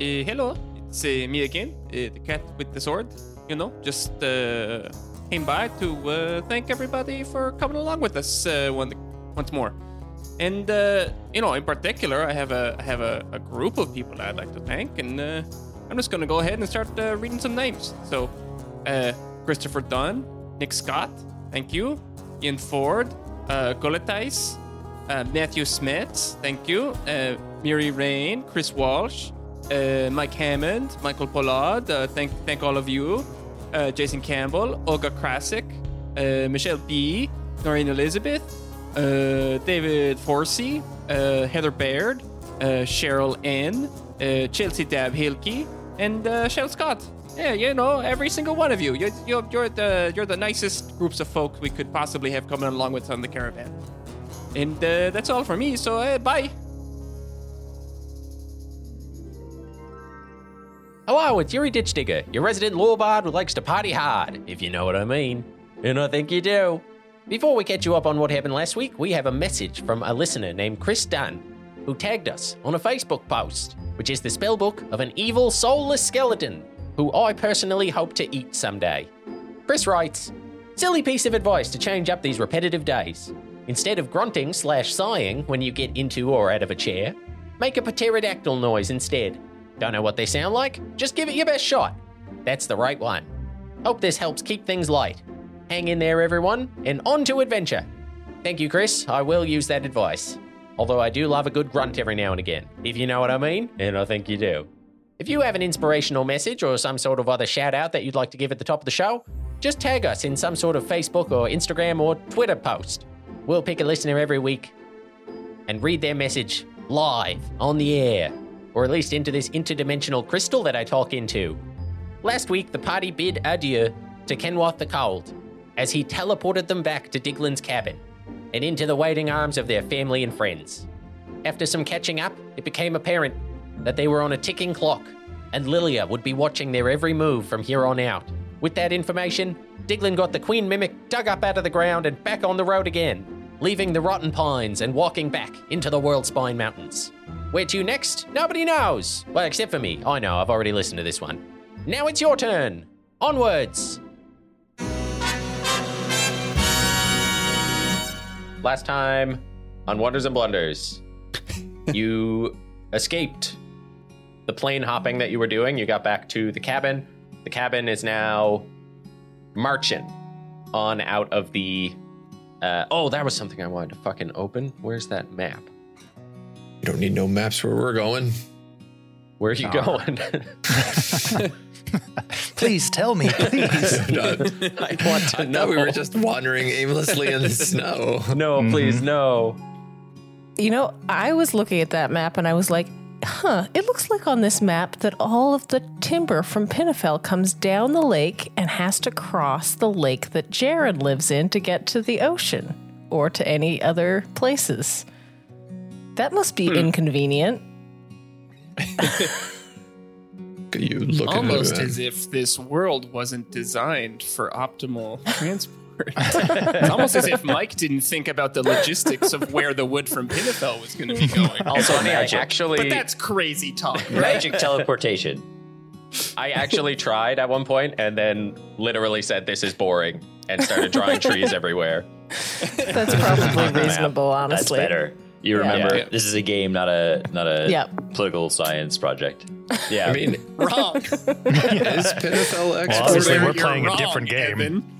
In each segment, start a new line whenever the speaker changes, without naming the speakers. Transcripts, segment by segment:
Uh, hello, it's uh, me again, uh, the cat with the sword. You know, just uh, came by to uh, thank everybody for coming along with us uh, one, once more. And you know, in particular, I have a I have a, a group of people I'd like to thank, and I'm just gonna go ahead and start reading some names. So, Christopher Dunn, Nick Scott, thank you. Ian Ford, uh, Goletais, Matthew Smith, thank you. Miri Rain, Chris Walsh, uh, Mike Hammond, Michael Pollard, uh, thank thank all of you. Uh, Jason Campbell, Olga Krasik, uh, Michelle B, Noreen Elizabeth, uh, David Forsey, uh, Heather Baird, Cheryl N, Chelsea Dab Hilke, and Shell Scott. Yeah, you know, every single one of you. You're, you're, you're the you're the nicest groups of folk we could possibly have coming along with on the caravan. And that's all for me. So bye.
Hello, it's Yuri Ditch Digger, your resident lawbard who likes to party hard, if you know what I mean. And I think you do. Before we catch you up on what happened last week, we have a message from a listener named Chris Dunn, who tagged us on a Facebook post, which is the spellbook of an evil, soulless skeleton, who I personally hope to eat someday. Chris writes, Silly piece of advice to change up these repetitive days. Instead of grunting slash sighing when you get into or out of a chair, make a pterodactyl noise instead. Don't know what they sound like? Just give it your best shot. That's the right one. Hope this helps keep things light. Hang in there, everyone, and on to adventure. Thank you, Chris. I will use that advice. Although I do love a good grunt every now and again, if you know what I mean, and I think you do. If you have an inspirational message or some sort of other shout out that you'd like to give at the top of the show, just tag us in some sort of Facebook or Instagram or Twitter post. We'll pick a listener every week and read their message live on the air, or at least into this interdimensional crystal that I talk into. Last week, the party bid adieu to Kenwath the Cold as he teleported them back to Diglin's cabin and into the waiting arms of their family and friends. After some catching up, it became apparent that they were on a ticking clock, and Lilia would be watching their every move from here on out. With that information, Diglin got the Queen Mimic dug up out of the ground and back on the road again, leaving the Rotten Pines and walking back into the World Spine Mountains. Where to next? Nobody knows. Well, except for me. I know, I've already listened to this one. Now it's your turn. Onwards. Last time on Wonders and Blunders, you escaped the plane hopping that you were doing. You got back to the cabin. The cabin is now marching on out of the. Uh, oh, that was something I wanted to fucking open. Where's that map?
You don't need no maps where we're going.
Where are you going?
Please tell me, please.
I want to
I
know.
thought we were just wandering aimlessly in the snow.
No, mm-hmm. please, no.
You know, I was looking at that map and I was like, huh, it looks like on this map that all of the timber from Pinnefell comes down the lake and has to cross the lake that Jared lives in to get to the ocean or to any other places. That must be hmm. inconvenient.
You look
Almost as if this world wasn't designed for optimal transport. it's almost as if Mike didn't think about the logistics of where the wood from Pinnefell was going to be going.
Also, I
magic.
actually,
but that's crazy talk. right?
Magic teleportation.
I actually tried at one point and then literally said, "This is boring," and started drawing trees everywhere.
That's probably reasonable, honestly.
That's
honestly.
better. You remember
Yeah.
this is a game, not a not a
Yep.
political science project.
Yeah,
I mean,
Wrong.
is Pinnefell
Well,
expert?
obviously, we're playing a different game.
Evan.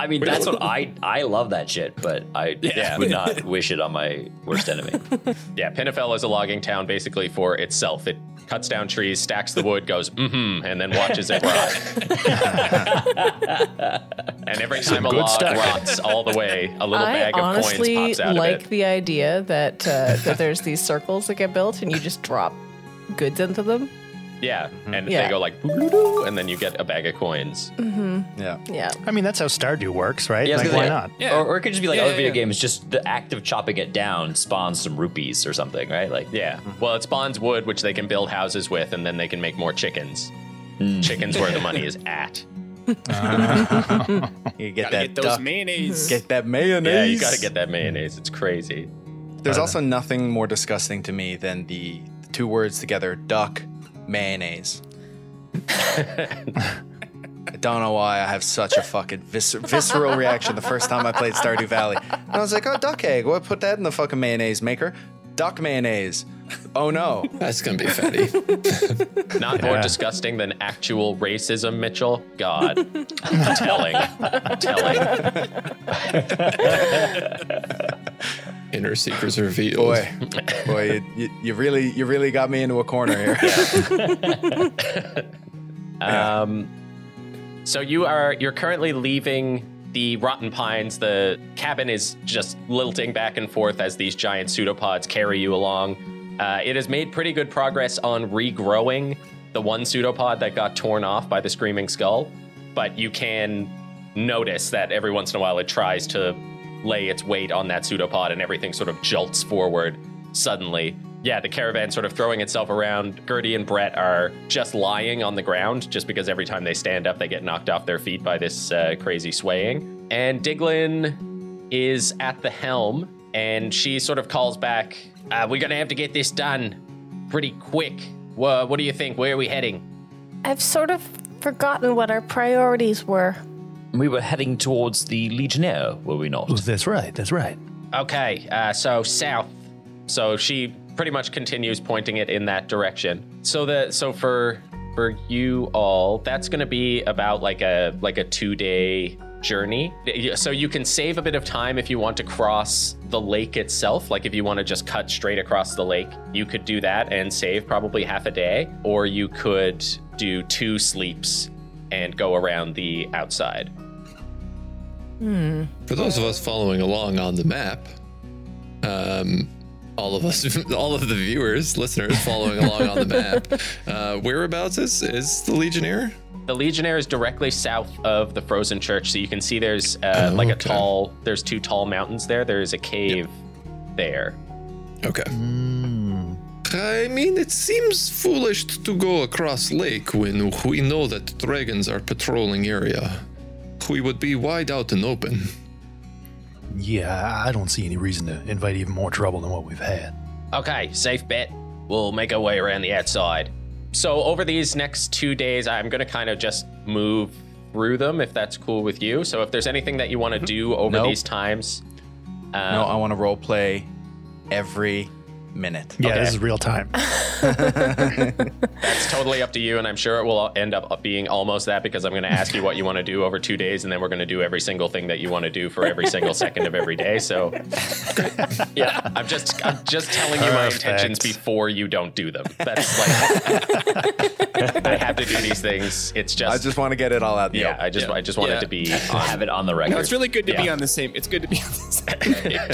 I mean, that's what I I love that shit, but I
Yeah.
would not wish it on my worst enemy.
yeah. Pinnefell is a logging town basically for itself. It cuts down trees, stacks the wood, goes mm-hmm, and then watches it rot. and every time a
good
log
stuff.
rots all the way, a little
I
bag of coins
honestly
pops out
like
of it.
the idea that uh, that there's these circles that get built and you just drop goods into them.
Yeah, mm-hmm. and
Yeah.
they go like "Boo-doo-doo," and then you get a bag of coins. Mm-hmm.
Yeah.
Yeah.
I mean, that's how Stardew works, right?
Yeah, I was
like,
gonna
why
say,
not?
Yeah.
Or, or it could just be like
Yeah,
other
yeah,
video
yeah.
games. Just the act of chopping it down spawns some rupees or something, right? Like,
Yeah. Mm-hmm. Well, it spawns wood, which they can build houses with, and then they can make more chickens.
Hmm.
Chickens where the money is at.
You get
Gotta
that
get those
duck-
mayonnaise.
Get that mayonnaise.
Yeah, you got to get that mayonnaise. It's crazy.
There's uh, also nothing more disgusting to me than the, the two words together, duck mayonnaise. I don't know why I have such a fucking vis- visceral reaction the first time I played Stardew Valley. And I was like, oh, duck egg. Well, put that in the fucking mayonnaise maker. Duck mayonnaise. Oh no.
That's gonna be fatty.
Not more disgusting than actual racism, Mitchell. God, telling, telling.
Inner secrets revealed.
Boy, boy, you, you, you really, you really got me into a corner here.
Um, so you are you're currently leaving the Rotten Pines. The cabin is just lilting back and forth as these giant pseudopods carry you along. Uh, it has made pretty good progress on regrowing the one pseudopod that got torn off by the screaming skull, but you can notice that every once in a while it tries to lay its weight on that pseudopod and everything sort of jolts forward suddenly. Yeah, the caravan sort of throwing itself around. Gertie and Brett are just lying on the ground just because every time they stand up, they get knocked off their feet by this uh, crazy swaying. And Diglin is at the helm and she sort of calls back, uh, We're going to have to get this done pretty quick. Wha what do you think? Where are we heading?
I've sort of forgotten what our priorities were.
We were heading towards the Legionnaire, were we not?
That's right. That's right.
Okay, uh, so south. So she pretty much continues pointing it in that direction. So that so for for you all, that's going to be about like a like a two day journey. So you can save a bit of time if you want to cross the lake itself. Like if you want to just cut straight across the lake, you could do that and save probably half a day, or you could do two sleeps and go around the outside.
For those of us following along on the map, um, all of us, all of the viewers, listeners following along on the map, uh, whereabouts is is the Legionnaire?
The Legionnaire is directly south of the Frozen Church, so you can see there's uh,
Oh,
like a
okay.
tall. There's two tall mountains there. There's a cave there.
Okay. I mean, it seems foolish to go across lake when we know that dragons are patrolling area. We would be wide out and open.
Yeah, I don't see any reason to invite even more trouble than what we've had.
Okay, safe bet. We'll make our way around the outside. So over these next two days, I'm gonna kind of just move through them if that's cool with you. So if there's anything that you want to do over
Nope.
these times, um,
no, I want to role play every minute.
Yeah,
Okay.
this is real time.
That's totally up to you, and I'm sure it will end up being almost that because I'm going to ask you what you want to do over two days, and then we're going to do every single thing that you want to do for every single second of every day. So, yeah, I'm just I'm just telling you my intentions before you don't do them. That's like I have to do these things. It's just,
I just want to get it all out.
yeah,
open.
I just
Yeah.
I just want
Yeah.
it to be
To have it on the record.
No, it's really good to be on the same. It's good to be on the same.
yeah,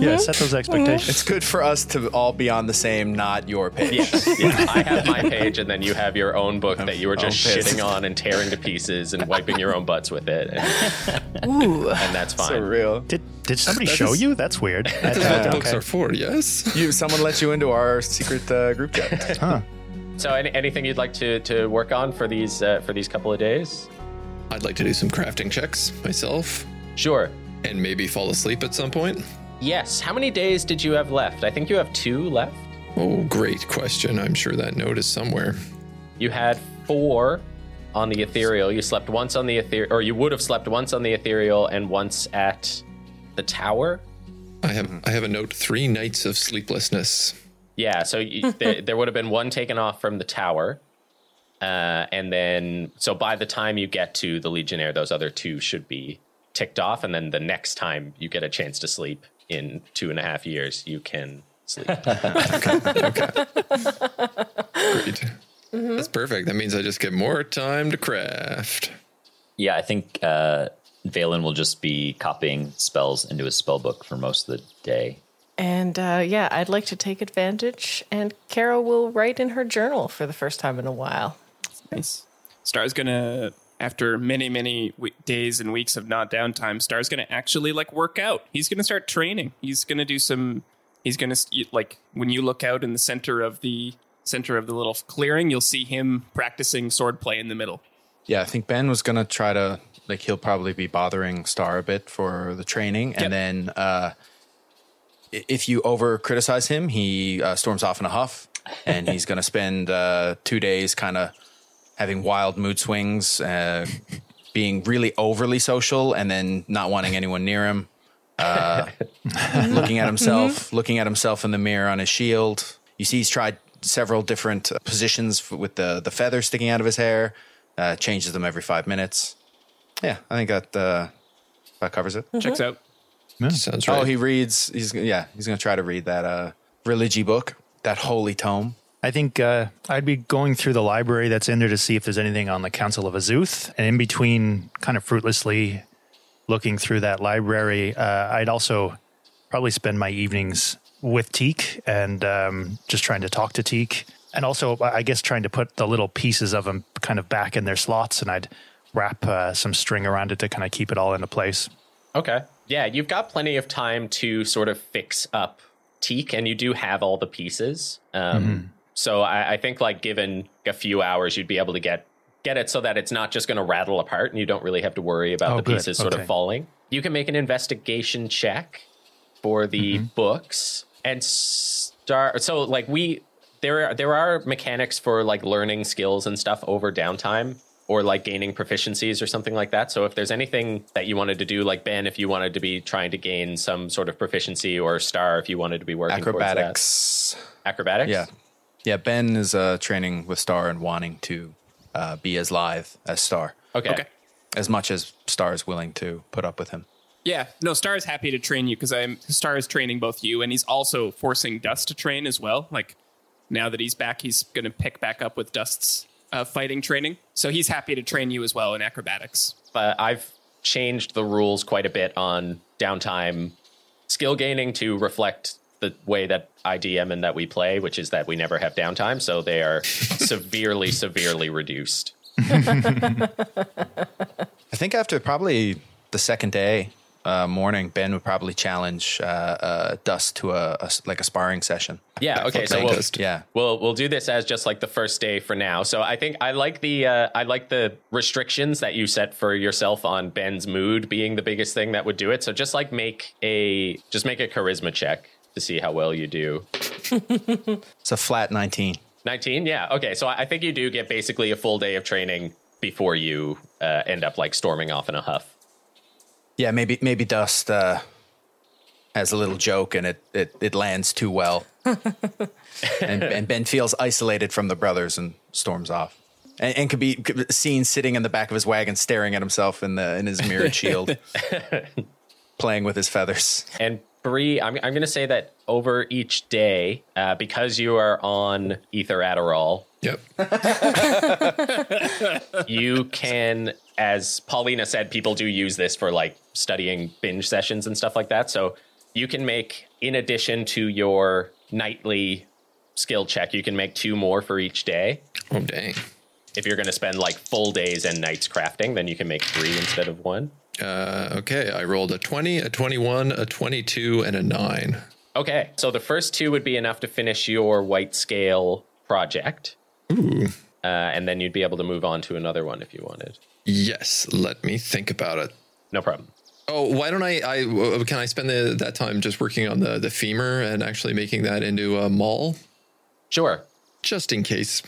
yeah, set those mm-hmm. expectations.
It's good for us to all be on the same, not your page.
Yes, yeah. I have my page, and then you have your own book that you were just
Own
shitting on and tearing to pieces and wiping your own butts with it, and,
Ooh.
and that's fine.
So real.
Did did somebody
That
show
is-
you? That's weird.
That's what
okay.
books are for, yes?
You, someone let you into our secret uh, group chat.
huh.
So, any, anything you'd like to, to work on for these uh, for these couple of days?
I'd like to do some crafting checks myself
Sure.
and maybe fall asleep at some point.
Yes. How many days did you have left? I think you have two left.
Oh, great question. I'm sure that note is somewhere.
You had four on the ethereal. You slept once on the ethereal, or you would have slept once on the ethereal and once at the tower.
I have I have a note three nights of sleeplessness.
Yeah. So you, there, there would have been one taken off from the tower. Uh, and then, so by the time you get to the Legionnaire, those other two should be ticked off. And then the next time you get a chance to sleep in two and a half years, you can sleep.
Great. That's perfect. That means I just get more time to craft.
Yeah, I think uh, Valen will just be copying spells into his spell book for most of the day.
And uh, yeah, I'd like to take advantage, and Carol will write in her journal for the first time in a while.
Nice. Star's gonna, after many, many we- days and weeks of not downtime, Star's gonna actually like work out. He's gonna start training. He's gonna do some. He's gonna st- like when you look out in the center of the center of the little clearing, you'll see him practicing swordplay in the middle.
Yeah, I think Ben was gonna try to like he'll probably be bothering Star a bit for the training,
Yep.
and then uh, if you over criticize him, he uh, storms off in a huff and he's going to spend uh, two days kind of having wild mood swings, uh, being really overly social, and then not wanting anyone near him. Uh, looking at himself, looking at himself in the mirror on his shield. You see, he's tried several different uh, positions with the the feather sticking out of his hair. Uh, changes them every five minutes. Yeah, I think that uh, that covers it.
Checks out.
Sounds right.
Oh, he reads. He's yeah. He's gonna try to read that uh, religy book, that holy tome.
I think uh, I'd be going through the library that's in there to see if there's anything on the Council of Azuth. And in between, kind of fruitlessly looking through that library, uh, I'd also probably spend my evenings with Teak and um, just trying to talk to Teak. And also, I guess, trying to put the little pieces of them kind of back in their slots. And I'd wrap uh, some string around it to kind of keep it all into place.
Okay. Yeah, you've got plenty of time to sort of fix up Teak, and you do have all the pieces. Um, So I, I think, like, given a few hours, you'd be able to get get it so that it's not just going to rattle apart, and you don't really have to worry about
Oh,
the
good.
pieces sort
Okay.
of falling. You can make an investigation check for the mm-hmm. books and start. So, like, we there are there are mechanics for like learning skills and stuff over downtime or like gaining proficiencies or something like that. So if there's anything that you wanted to do, like Ben, if you wanted to be trying to gain some sort of proficiency, or Star, if you wanted to be working
Acrobatics.
acrobatics,
Yeah, yeah. Ben is uh, training with Star and wanting to uh, be as lithe as Star,
Okay.
Okay.
as much as Star is willing to put up with him.
Yeah, no, Star is happy to train you because I'm Star is training both you and he's also forcing Dust to train as well. Like now that he's back, he's going to pick back up with Dust's uh, fighting training. So he's happy to train you as well in acrobatics.
But I've changed the rules quite a bit on downtime skill gaining to reflect the way that IDM and that we play, which is that we never have downtime. So they are severely, severely reduced.
I think after probably the second day, uh, morning, Ben would probably challenge uh, uh, Dust to a, a s- like a sparring session.
Yeah. Okay. So we'll.
Yeah,
We'll we'll do this as just like the first day for now. So I think I like the uh, I like the restrictions that you set for yourself on Ben's mood being the biggest thing that would do it. So just like make a just make a charisma check to see how well you do.
it's a flat nineteen.
19 yeah okay so i think you do get basically a full day of training before you uh, end up like storming off in a huff
Yeah, maybe maybe Dust uh, has a little joke and it it, it lands too well, and, and Ben feels isolated from the brothers and storms off. And, and be could be seen sitting in the back of his wagon, staring at himself in the in his mirrored shield, playing with his feathers.
and Bree, I'm, I'm going to say that over each day, uh, because you are on Ether Adderall,
Yep.
you can, as Paulina said, people do use this for like studying binge sessions and stuff like that. So you can make, in addition to your nightly skill check, you can make two more for each day.
Oh dang.
If you're going to spend like full days and nights crafting, then you can make three instead of one.
Uh, okay, I rolled a 20, a 21, a 22, and a 9.
Okay, so the first two would be enough to finish your white scale project.
Ooh.
Uh, and then you'd be able to move on to another one if you wanted.
Yes, let me think about it.
No problem.
Oh, why don't I? can I spend the, that time just working on the the femur and actually making that into a maul,
Sure.
just in case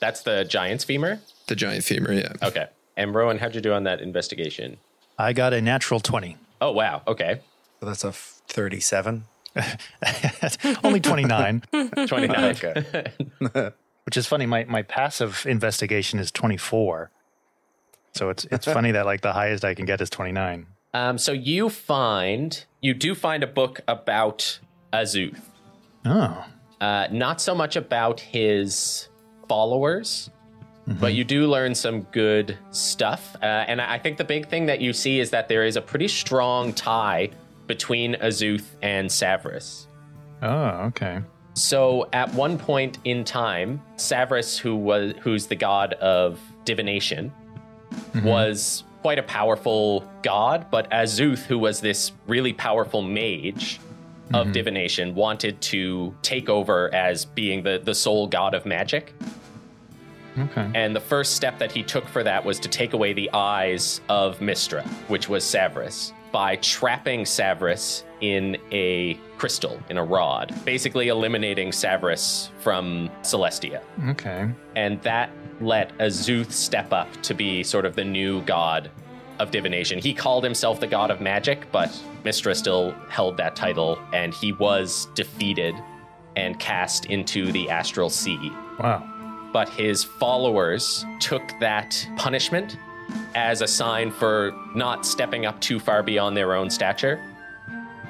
That's the giant's femur.
the giant femur. Yeah.
Okay. And Rowan, how'd you do on that investigation?
I got a natural 20.
Oh, wow. Okay.
So that's a f- thirty-seven.
Only 29,
29.
Okay.
which is funny. My, my passive investigation is 24. So it's it's funny that like the highest I can get is 29.
um, so you find, you do find a book about Azuth.
Oh,
Uh, not so much about his followers, but you do learn some good stuff. Uh, and I think the big thing that you see is that there is a pretty strong tie between Azuth and Savras.
oh, okay.
So at one point in time, Savras, who was who's the god of divination, was quite a powerful god, but Azuth, who was this really powerful mage of divination, wanted to take over as being the, the sole god of magic.
Okay.
And the first step that he took for that was to take away the eyes of Mystra, which was Savras, by trapping Savras in a crystal, in a rod, basically eliminating Savras from Celestia.
Okay.
And that let Azuth step up to be sort of the new god of divination. He called himself the god of magic, but Mystra still held that title, and he was defeated and cast into the astral sea
Wow.
But his followers took that punishment as a sign for not stepping up too far beyond their own stature.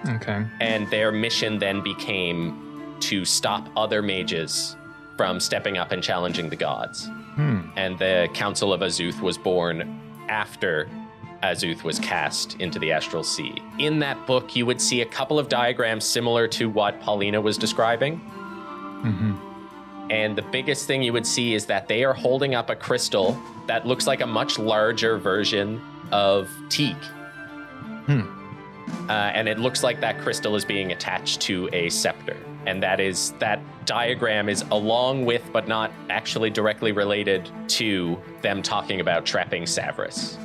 Okay.
And their mission then became to stop other mages from stepping up and challenging the gods. Hmm. And the Council of Azuth was born after Azuth was cast into the astral sea. In that book, you would see a couple of diagrams similar to what Paulina was describing. And the biggest thing you would see is that they are holding up a crystal that looks like a much larger version of teak. Uh, and it looks like that crystal is being attached to a scepter. And that is that diagram is along with, but not actually directly related to them talking about trapping Savras.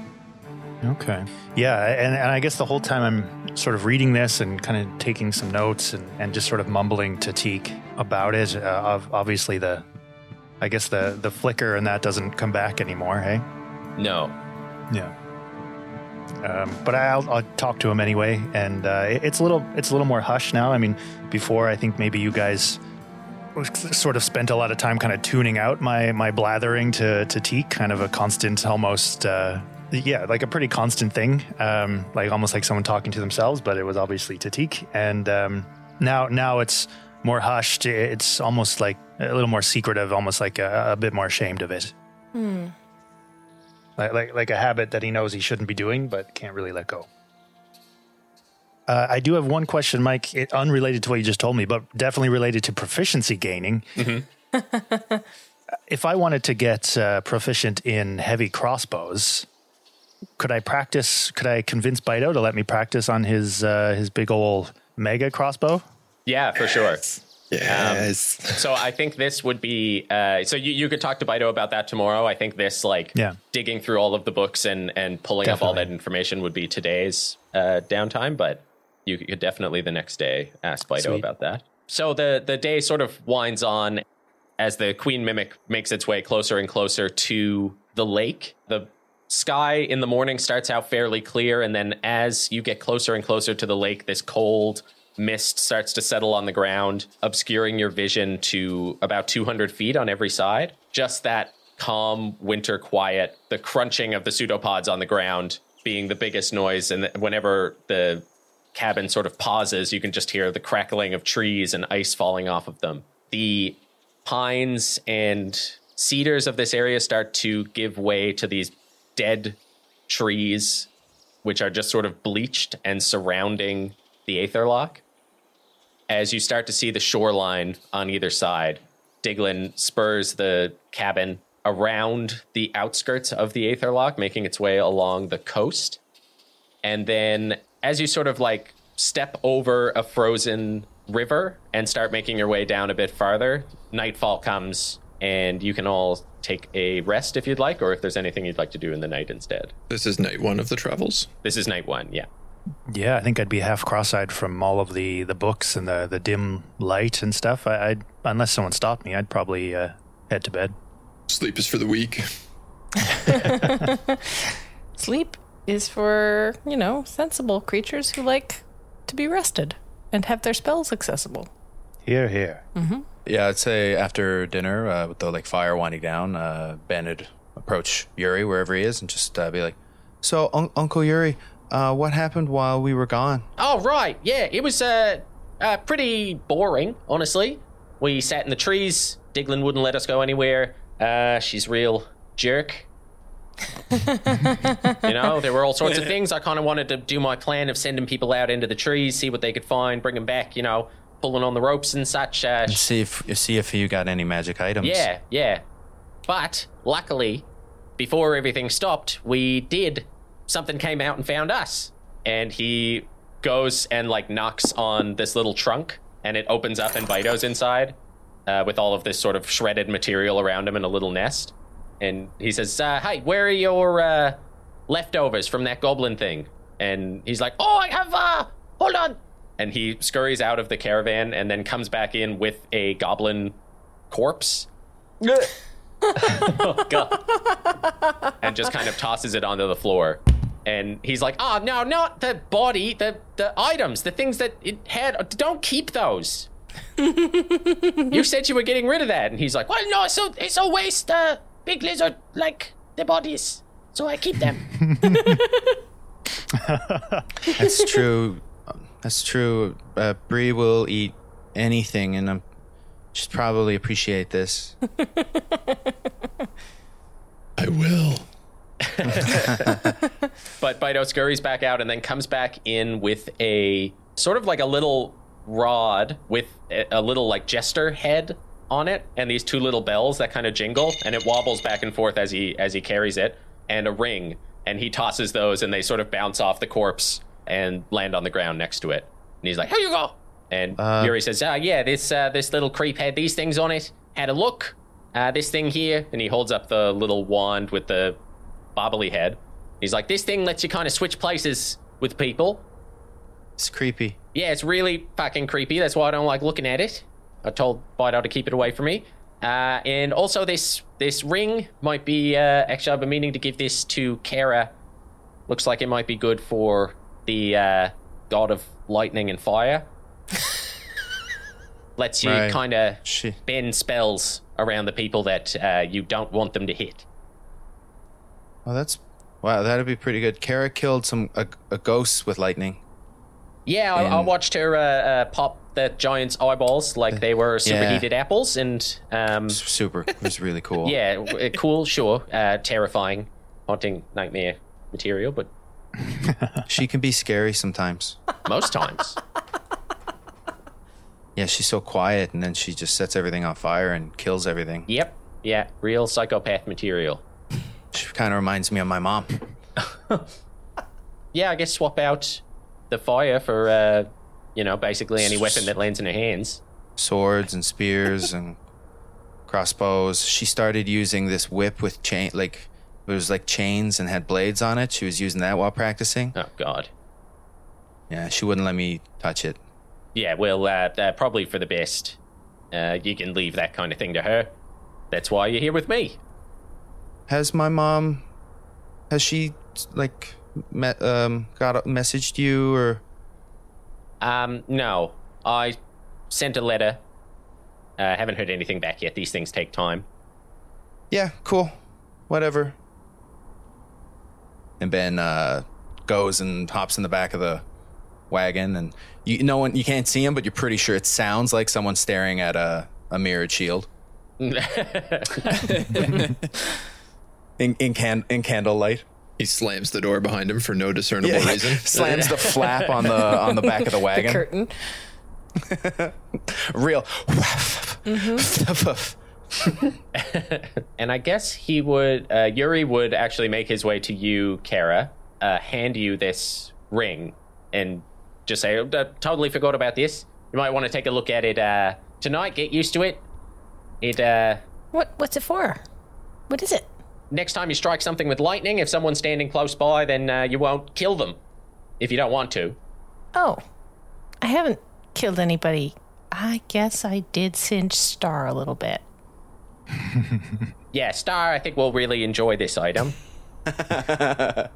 Okay. Yeah, and, and I guess the whole time I'm sort of reading this and kind of taking some notes and, and just sort of mumbling to Teak about it. Uh, obviously, the I guess the the flicker and that doesn't come back anymore. Hey.
No.
Yeah. Um, but I'll, I'll talk to him anyway, and uh, it's a little it's a little more hush now. I mean, before I think maybe you guys sort of spent a lot of time kind of tuning out my my blathering to to Teak, kind of a constant, almost uh, yeah, like a pretty constant thing, um, like almost like someone talking to themselves. But it was obviously to Teak, and um, now now it's more hushed. It's almost like a little more secretive, almost like a, a bit more ashamed of it like, like like a habit that he knows he shouldn't be doing but can't really let go. Uh, I do have one question, Mike, it, unrelated to what you just told me, but definitely related to proficiency gaining. if I wanted to get uh, proficient in heavy crossbows, could I practice? Could I convince Bido to let me practice on his uh, his big old mega crossbow?
Yeah, for sure.
Yes.
So I think this would be. Uh, so you, you could talk to Bido about that tomorrow. I think this, like,
Yeah.
digging through all of the books and and pulling up all that information would be today's uh, downtime. But you could definitely the next day ask Bido
Sweet.
about that. So the the day sort of winds on as the queen mimic makes its way closer and closer to the lake. The sky in the morning starts out fairly clear, and then as you get closer and closer to the lake, this cold mist starts to settle on the ground, obscuring your vision to about 200 feet on every side. Just that calm winter quiet, the crunching of the pseudopods on the ground being the biggest noise, and whenever the cabin sort of pauses, you can just hear the crackling of trees and ice falling off of them. The pines and cedars of this area start to give way to these dead trees, which are just sort of bleached and surrounding the Aetherloch. As you start to see the shoreline on either side, Diglin spurs the cabin around the outskirts of the Aetherloch, making its way along the coast. And then as you sort of like step over a frozen river and start making your way down a bit farther, nightfall comes and you can all take a rest if you'd like, or if there's anything you'd like to do in the night instead.
This is night one of the travels.
This is night one, yeah.
Yeah, I think I'd be half cross-eyed from all of the, the books and the, the dim light and stuff. I, I'd unless someone stopped me, I'd probably uh, head to bed.
Sleep is for the weak.
Sleep is for, you know, sensible creatures who like to be rested and have their spells accessible.
Here, here.
Yeah, I'd say after dinner, uh, with the like fire winding down, uh, Ben would approach Yuri wherever he is and just uh, be like, "So, un- Uncle Yuri, uh, what happened while we were gone?"
Oh, right. Yeah, it was uh, uh, pretty boring, honestly. We sat in the trees. Diglin wouldn't let us go anywhere. Uh, she's real jerk. you know, there were all sorts of things. I kind of wanted to do my plan of sending people out into the trees, see what they could find, bring them back, you know, pulling on the ropes and such. Uh,
See if see if you got any magic items.
yeah, yeah. But luckily, before everything stopped, we did. Something came out and found us. And he goes and like knocks on this little trunk, and it opens up, and Bido's inside uh, with all of this sort of shredded material around him in a little nest. And he says, uh, "Hey, where are your uh, leftovers from that goblin thing?" And he's like, "Oh, I have. Uh, hold on, and he scurries out of the caravan and then comes back in with a goblin corpse
oh god.
and just kind of tosses it onto the floor. And he's like, "Oh no, not the body, the the items, the things that it had. Don't keep those. you said you were getting rid of that." And he's like, "Well, no, so it's a waste. Uh, big lizard like the bodies, so I keep them."
That's true. That's true. Uh, Bree will eat anything, and I'm she'd probably appreciate this.
I will.
But Bido scurries back out and then comes back in with a sort of like a little rod with a, little like jester head on it and these two little bells that kind of jingle and it wobbles back and forth as he as he carries it and a ring and he tosses those and they sort of bounce off the corpse and land on the ground next to it. And he's like, "Here you go." And Yuri says, "Ah, yeah, this uh, this little creep had these things on it. Had a look. Uh, this thing here." And he holds up the little wand with the bobbly head. He's like, "This thing lets you kind of switch places with people.
It's creepy.
Yeah, it's really fucking creepy. That's why I don't like looking at it. I told Bido to keep it away from me. Uh, and also, this this ring might be. Uh, actually, I've been meaning to give this to Kara. Looks like it might be good for the uh, god of lightning and fire. Lets you
Right.
kind of bend spells around the people that uh, you don't want them to hit.
Well, that's wow. That'd be pretty good. Kara killed some a, a ghost with lightning.
Yeah, I, I watched her uh, uh, pop that giant's eyeballs like they were superheated apples, and um,
Super. It was really cool.
yeah, cool, sure, uh, terrifying, haunting nightmare material, but
She can be scary sometimes.
most times,
Yeah, she's so quiet, and then she just sets everything on fire and kills everything.
yep, yeah, real psychopath material.
Kind of reminds me of my mom.
Yeah, I guess swap out the fire for, uh, you know, basically any weapon that lands in her hands.
Swords and spears and crossbows. She started using this whip with chain, like it was like chains and had blades on it. She was using that while practicing.
Oh God.
Yeah, she wouldn't let me touch it.
Yeah, well, uh, uh, probably for the best. Uh, you can leave that kind of thing to her. That's why you're here with me.
Has my mom, has she like met, um got messaged you or?
Um, no. I sent a letter. Uh, haven't heard anything back yet. These things take time.
Yeah, cool. Whatever. And Ben uh, goes and hops in the back of the wagon, and you no one you can't see him, but you're pretty sure it sounds like someone staring at a, a mirrored shield. in in can in candlelight.
He slams the door behind him for no discernible reason.
Slams the flap on the on the back of the wagon.
Curtain.
Real.
And I guess he would, uh, Yuri would actually make his way to you, Kara, uh, hand you this ring, and just say, "Oh, totally forgot about this. You might want to take a look at it uh, tonight. Get used to it. It, uh,
What? What's it for? What is it?
Next time you strike something with lightning, if someone's standing close by, then uh, you won't kill them. If you don't want to.
Oh, I haven't killed anybody. I guess I did singe Star a little bit.
Yeah, Star, I think will really enjoy this item.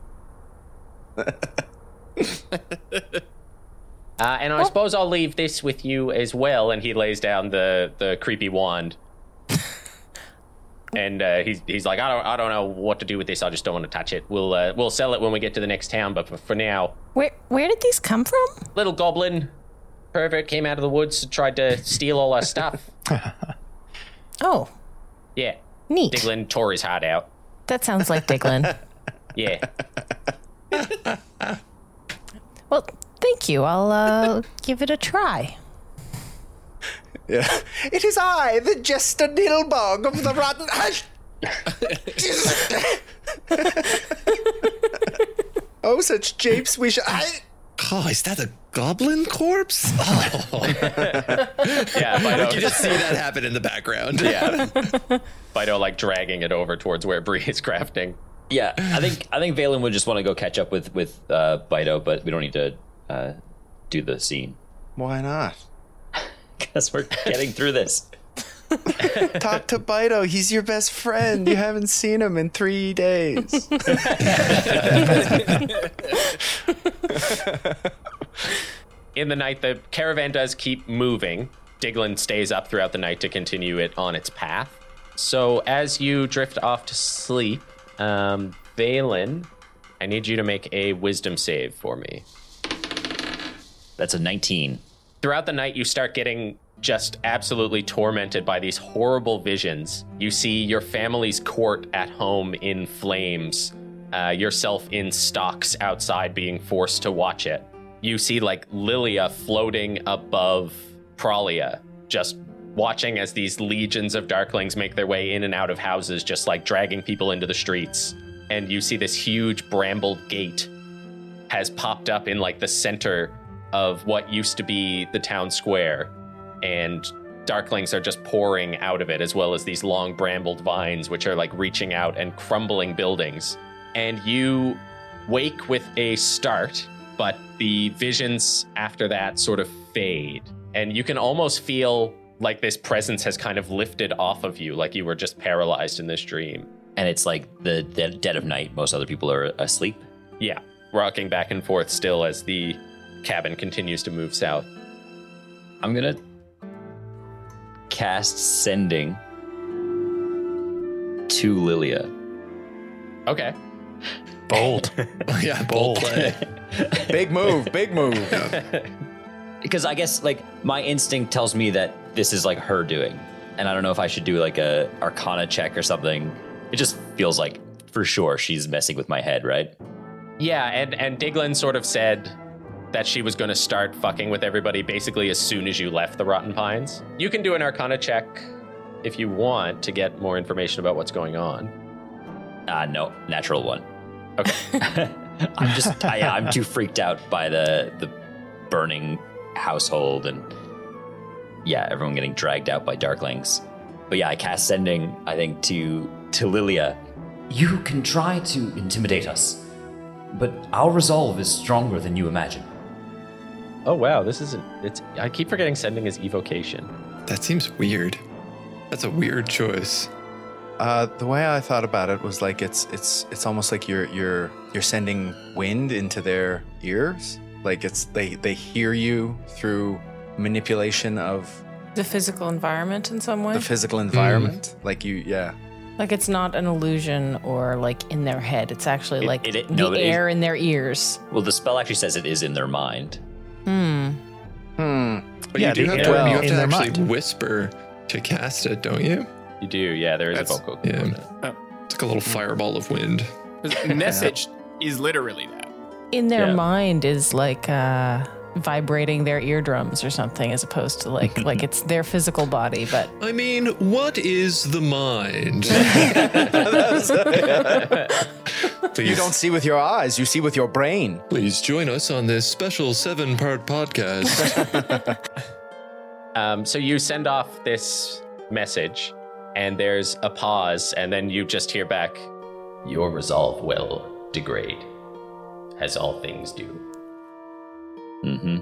Uh, and I suppose I'll leave this with you as well. And he lays down the, the creepy wand. and uh, he's, he's like, I don't, I don't know what to do with this. I just don't want to touch it. We'll, uh, we'll sell it when we get to the next town. But for, for now,
Where Where did these come from?
little goblin pervert came out of the woods and tried to steal all our stuff.
Oh,
Yeah.
neat.
Diglin tore his heart out.
That sounds like Diglin.
Yeah.
well, thank you. I'll uh, give it a try.
Yeah. It is I, the Jester Nilbog of the Rotten. Hush! oh, such japes we should. I...
Oh, is that a goblin corpse? Oh,
Yeah. Fido,
you just see that happen in the background.
yeah. Fido like dragging it over towards where Bree is crafting.
Yeah, I think I think Valen would just want to go catch up with with uh, Bido, but we don't need to uh, do the scene.
Why not?
Guess we're getting through this.
Talk to Bido. He's your best friend. You haven't seen him in three days.
In the night, the caravan does keep moving. Diglin stays up throughout the night to continue it on its path. So as you drift off to sleep, um, Valen, I need you to make a wisdom save for me.
That's a 19.
Throughout the night, you start getting just absolutely tormented by these horrible visions. You see your family's court at home in flames, uh, yourself in stocks outside being forced to watch it. You see, like, Lilia floating above Pralia, just watching as these legions of darklings make their way in and out of houses, just like dragging people into the streets. And you see this huge brambled gate has popped up in like the center of what used to be the town square and darklings are just pouring out of it as well as these long brambled vines which are like reaching out and crumbling buildings and you wake with a start but the visions after that sort of fade and you can almost feel like this presence has kind of lifted off of you like you were just paralyzed in this dream
And it's like the, the dead of night. Most other people are asleep.
yeah rocking back and forth still as the cabin continues to move south
I'm gonna cast sending to Lilia.
okay
Bold.
yeah, bold play.
big move. Big move.
Because I guess like my instinct tells me that this is like her doing. And I don't know if I should do like a arcana check or something. It just feels like for sure she's messing with my head, right?
Yeah, and and Diglin sort of said that she was going to start fucking with everybody basically as soon as you left the Rotten Pines. You can do an Arcana check if you want to get more information about what's going on.
Ah, no, natural one.
Okay.
I'm just I, I'm too freaked out by the the burning household and yeah, everyone getting dragged out by darklings. But yeah, I cast sending I think to to Lilia.
You can try to intimidate us, but our resolve is stronger than you imagine.
Oh wow, this isn't. it's. I keep forgetting sending is evocation.
That seems weird. That's a weird choice.
Uh, the way I thought about it was like it's it's it's almost like you're you're you're sending wind into their ears. Like it's they they hear you through manipulation of
The physical environment in some way.
the physical environment. Like you, yeah.
like it's not an illusion or like in their head. It's actually
It-
like
it- it-
the
no, it is-
air in their ears.
Well, the spell actually says it is in their mind.
Hmm.
Hmm.
But
Yeah,
you do
the
have
air
to, you have to actually
mind.
whisper to cast it, don't you?
You do, yeah. There is
That's-
a vocal
yeah.
component.
It's like a little fireball of wind.
'Cause Message is literally that.
In their
Yeah.
mind is like uh, vibrating their eardrums or something, as opposed to like like it's their physical body. But
I mean, what is the mind? please,
You don't see with your eyes; you see with your brain.
please join us on this special seven-part podcast.
Um, so you send off this message, and there's a pause, and then you just hear back, "Your resolve will degrade, as all things do."
Hmm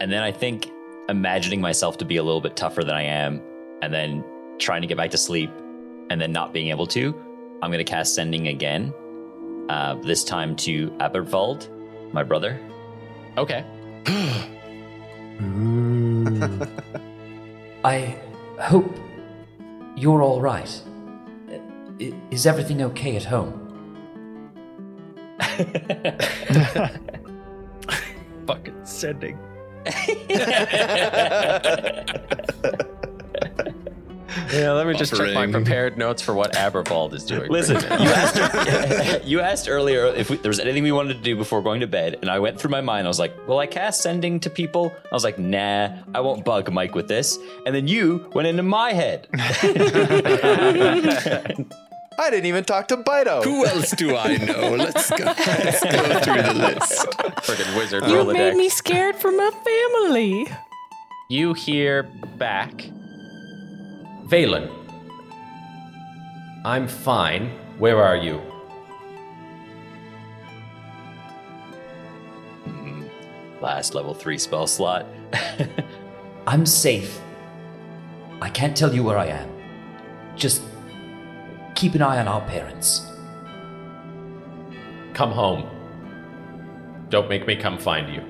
And then I think imagining myself to be a little bit tougher than I am, and then trying to get back to sleep, and then not being able to, I'm going to cast sending again. Uh, this time to Abervald, my brother.
Okay.
I hope you're all right. Is everything okay at home?
Fucking sending. yeah, let me just check my
Buffering.
prepared notes for what Abervald is doing.
Listen,
right now.
you asked, you asked earlier if we, there was anything we wanted to do before going to bed, and I went through my mind. I was like, "Will I cast sending to people?" I was like, "Nah, I won't bug Mike with this." And then you went into my head.
I didn't even talk to Bido.
Who else do I know? Let's go. Let's go through the list.
Friggin' wizard
you
Rolodex.
made me scared for my family.
You hear back.
Valen. I'm fine. Where are you? Hmm.
last level three spell slot.
I'm safe. I can't tell you where I am. Just keep an eye on our parents.
Come home. Don't make me come find you.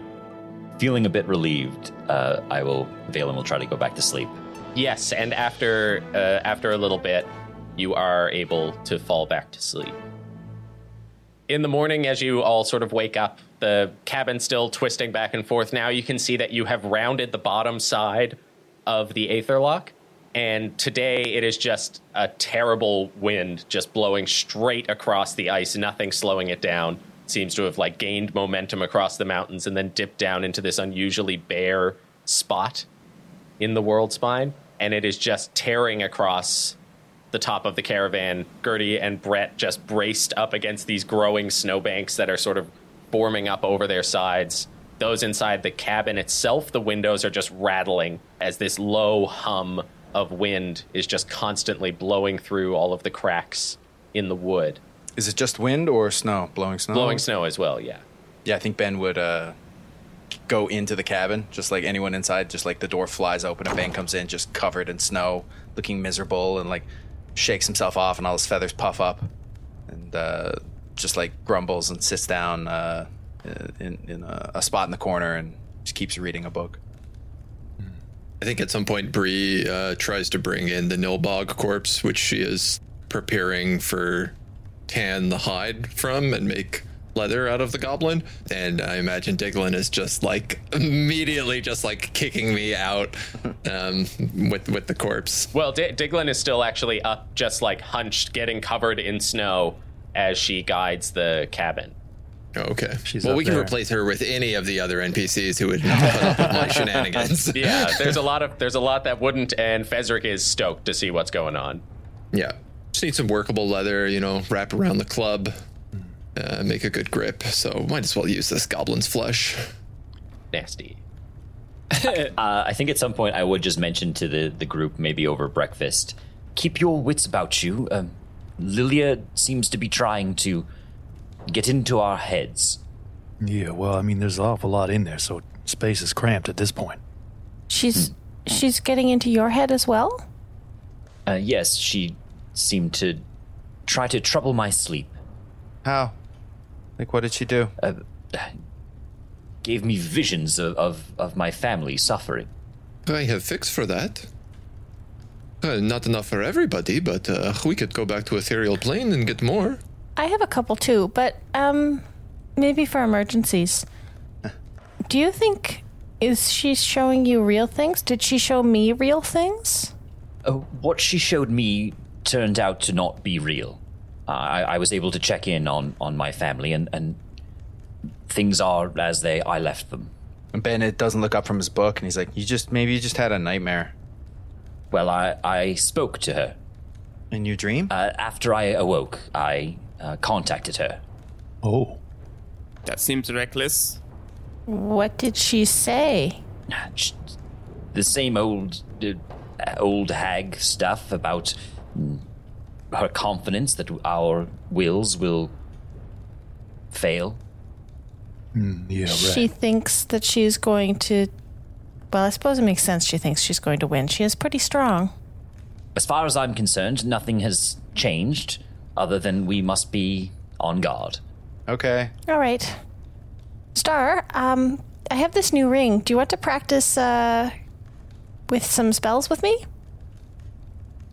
Feeling a bit relieved, uh, I will. Valen will try to go back to sleep.
Yes, and after uh, after a little bit, you are able to fall back to sleep. In the morning, as you all sort of wake up, the cabin still twisting back and forth. Now you can see that you have rounded the bottom side of the Aetherloch, and today it is just a terrible wind just blowing straight across the ice, nothing slowing it down. Seems to have like gained momentum across the mountains and then dipped down into this unusually bare spot in the world spine, and it is just tearing across the top of the caravan. Gertie and Brett just braced up against these growing snowbanks that are sort of forming up over their sides. Those inside the cabin itself, the windows are just rattling as this low hum of wind is just constantly blowing through all of the cracks in the wood.
Is it just wind or snow? Blowing snow?
Blowing snow as well, yeah.
Yeah, I think Ben would uh, go into the cabin, just like anyone inside. Just like the door flies open and Ben comes in, just covered in snow, looking miserable, and like shakes himself off, and all his feathers puff up, and uh, just like grumbles and sits down uh, in, in a, a spot in the corner and just keeps reading a book.
I think at some point Bree uh, tries to bring in the Nilbog corpse, which she is preparing for tan the hide from and make leather out of the goblin. And I imagine Diglin is just like immediately just like kicking me out um, with with the corpse.
Well, D- Diglin is still actually up, just like hunched, getting covered in snow as she guides the cabin.
Oh, okay.
She's
well, we can
there.
replace her with any of the other NPCs who would not put up with my shenanigans.
Yeah, there's a lot of there's a lot that wouldn't, and Fezric is stoked to see what's going on.
Yeah. Just need some workable leather, you know, wrap around the club, uh, make a good grip. So might as well use this goblin's flesh.
Nasty.
Uh, I think at some point I would just mention to the, the group, maybe over breakfast, keep your wits about you. Um, Lilia seems to be trying to get into our heads.
Yeah, well, I mean, there's an awful lot in there, so space is cramped at this point.
She's she's getting into your head as well.
Uh, yes, she seemed to try to trouble my sleep.
How? Like, what did she do?
Uh, gave me visions of, of, of my family suffering.
I have fixed for that. Uh, not enough for everybody, but uh, we could go back to ethereal plane and get more.
I have a couple too, but um, maybe for emergencies. Do you think is she showing you real things? Did she show me real things?
Uh, what she showed me turned out to not be real. Uh, I, I was able to check in on, on my family, and, and things are as they I left them.
And Bennett doesn't look up from his book, and he's like, "You just maybe you just had a nightmare
Well, I, I spoke to her.
in your dream."
Uh, after I awoke, I uh, contacted her.
Oh.
That seems reckless.
What did she say?
The same old, uh, old hag stuff about mm, her confidence that our wills will fail.
Yeah, right.
She thinks that she's going to. Well, I suppose it makes sense. She thinks she's going to win. She is pretty strong.
As far as I'm concerned, nothing has changed other than we must be on guard.
okay.
All right, Star. Um, I have this new ring. Do you want to practice uh, with some spells with me?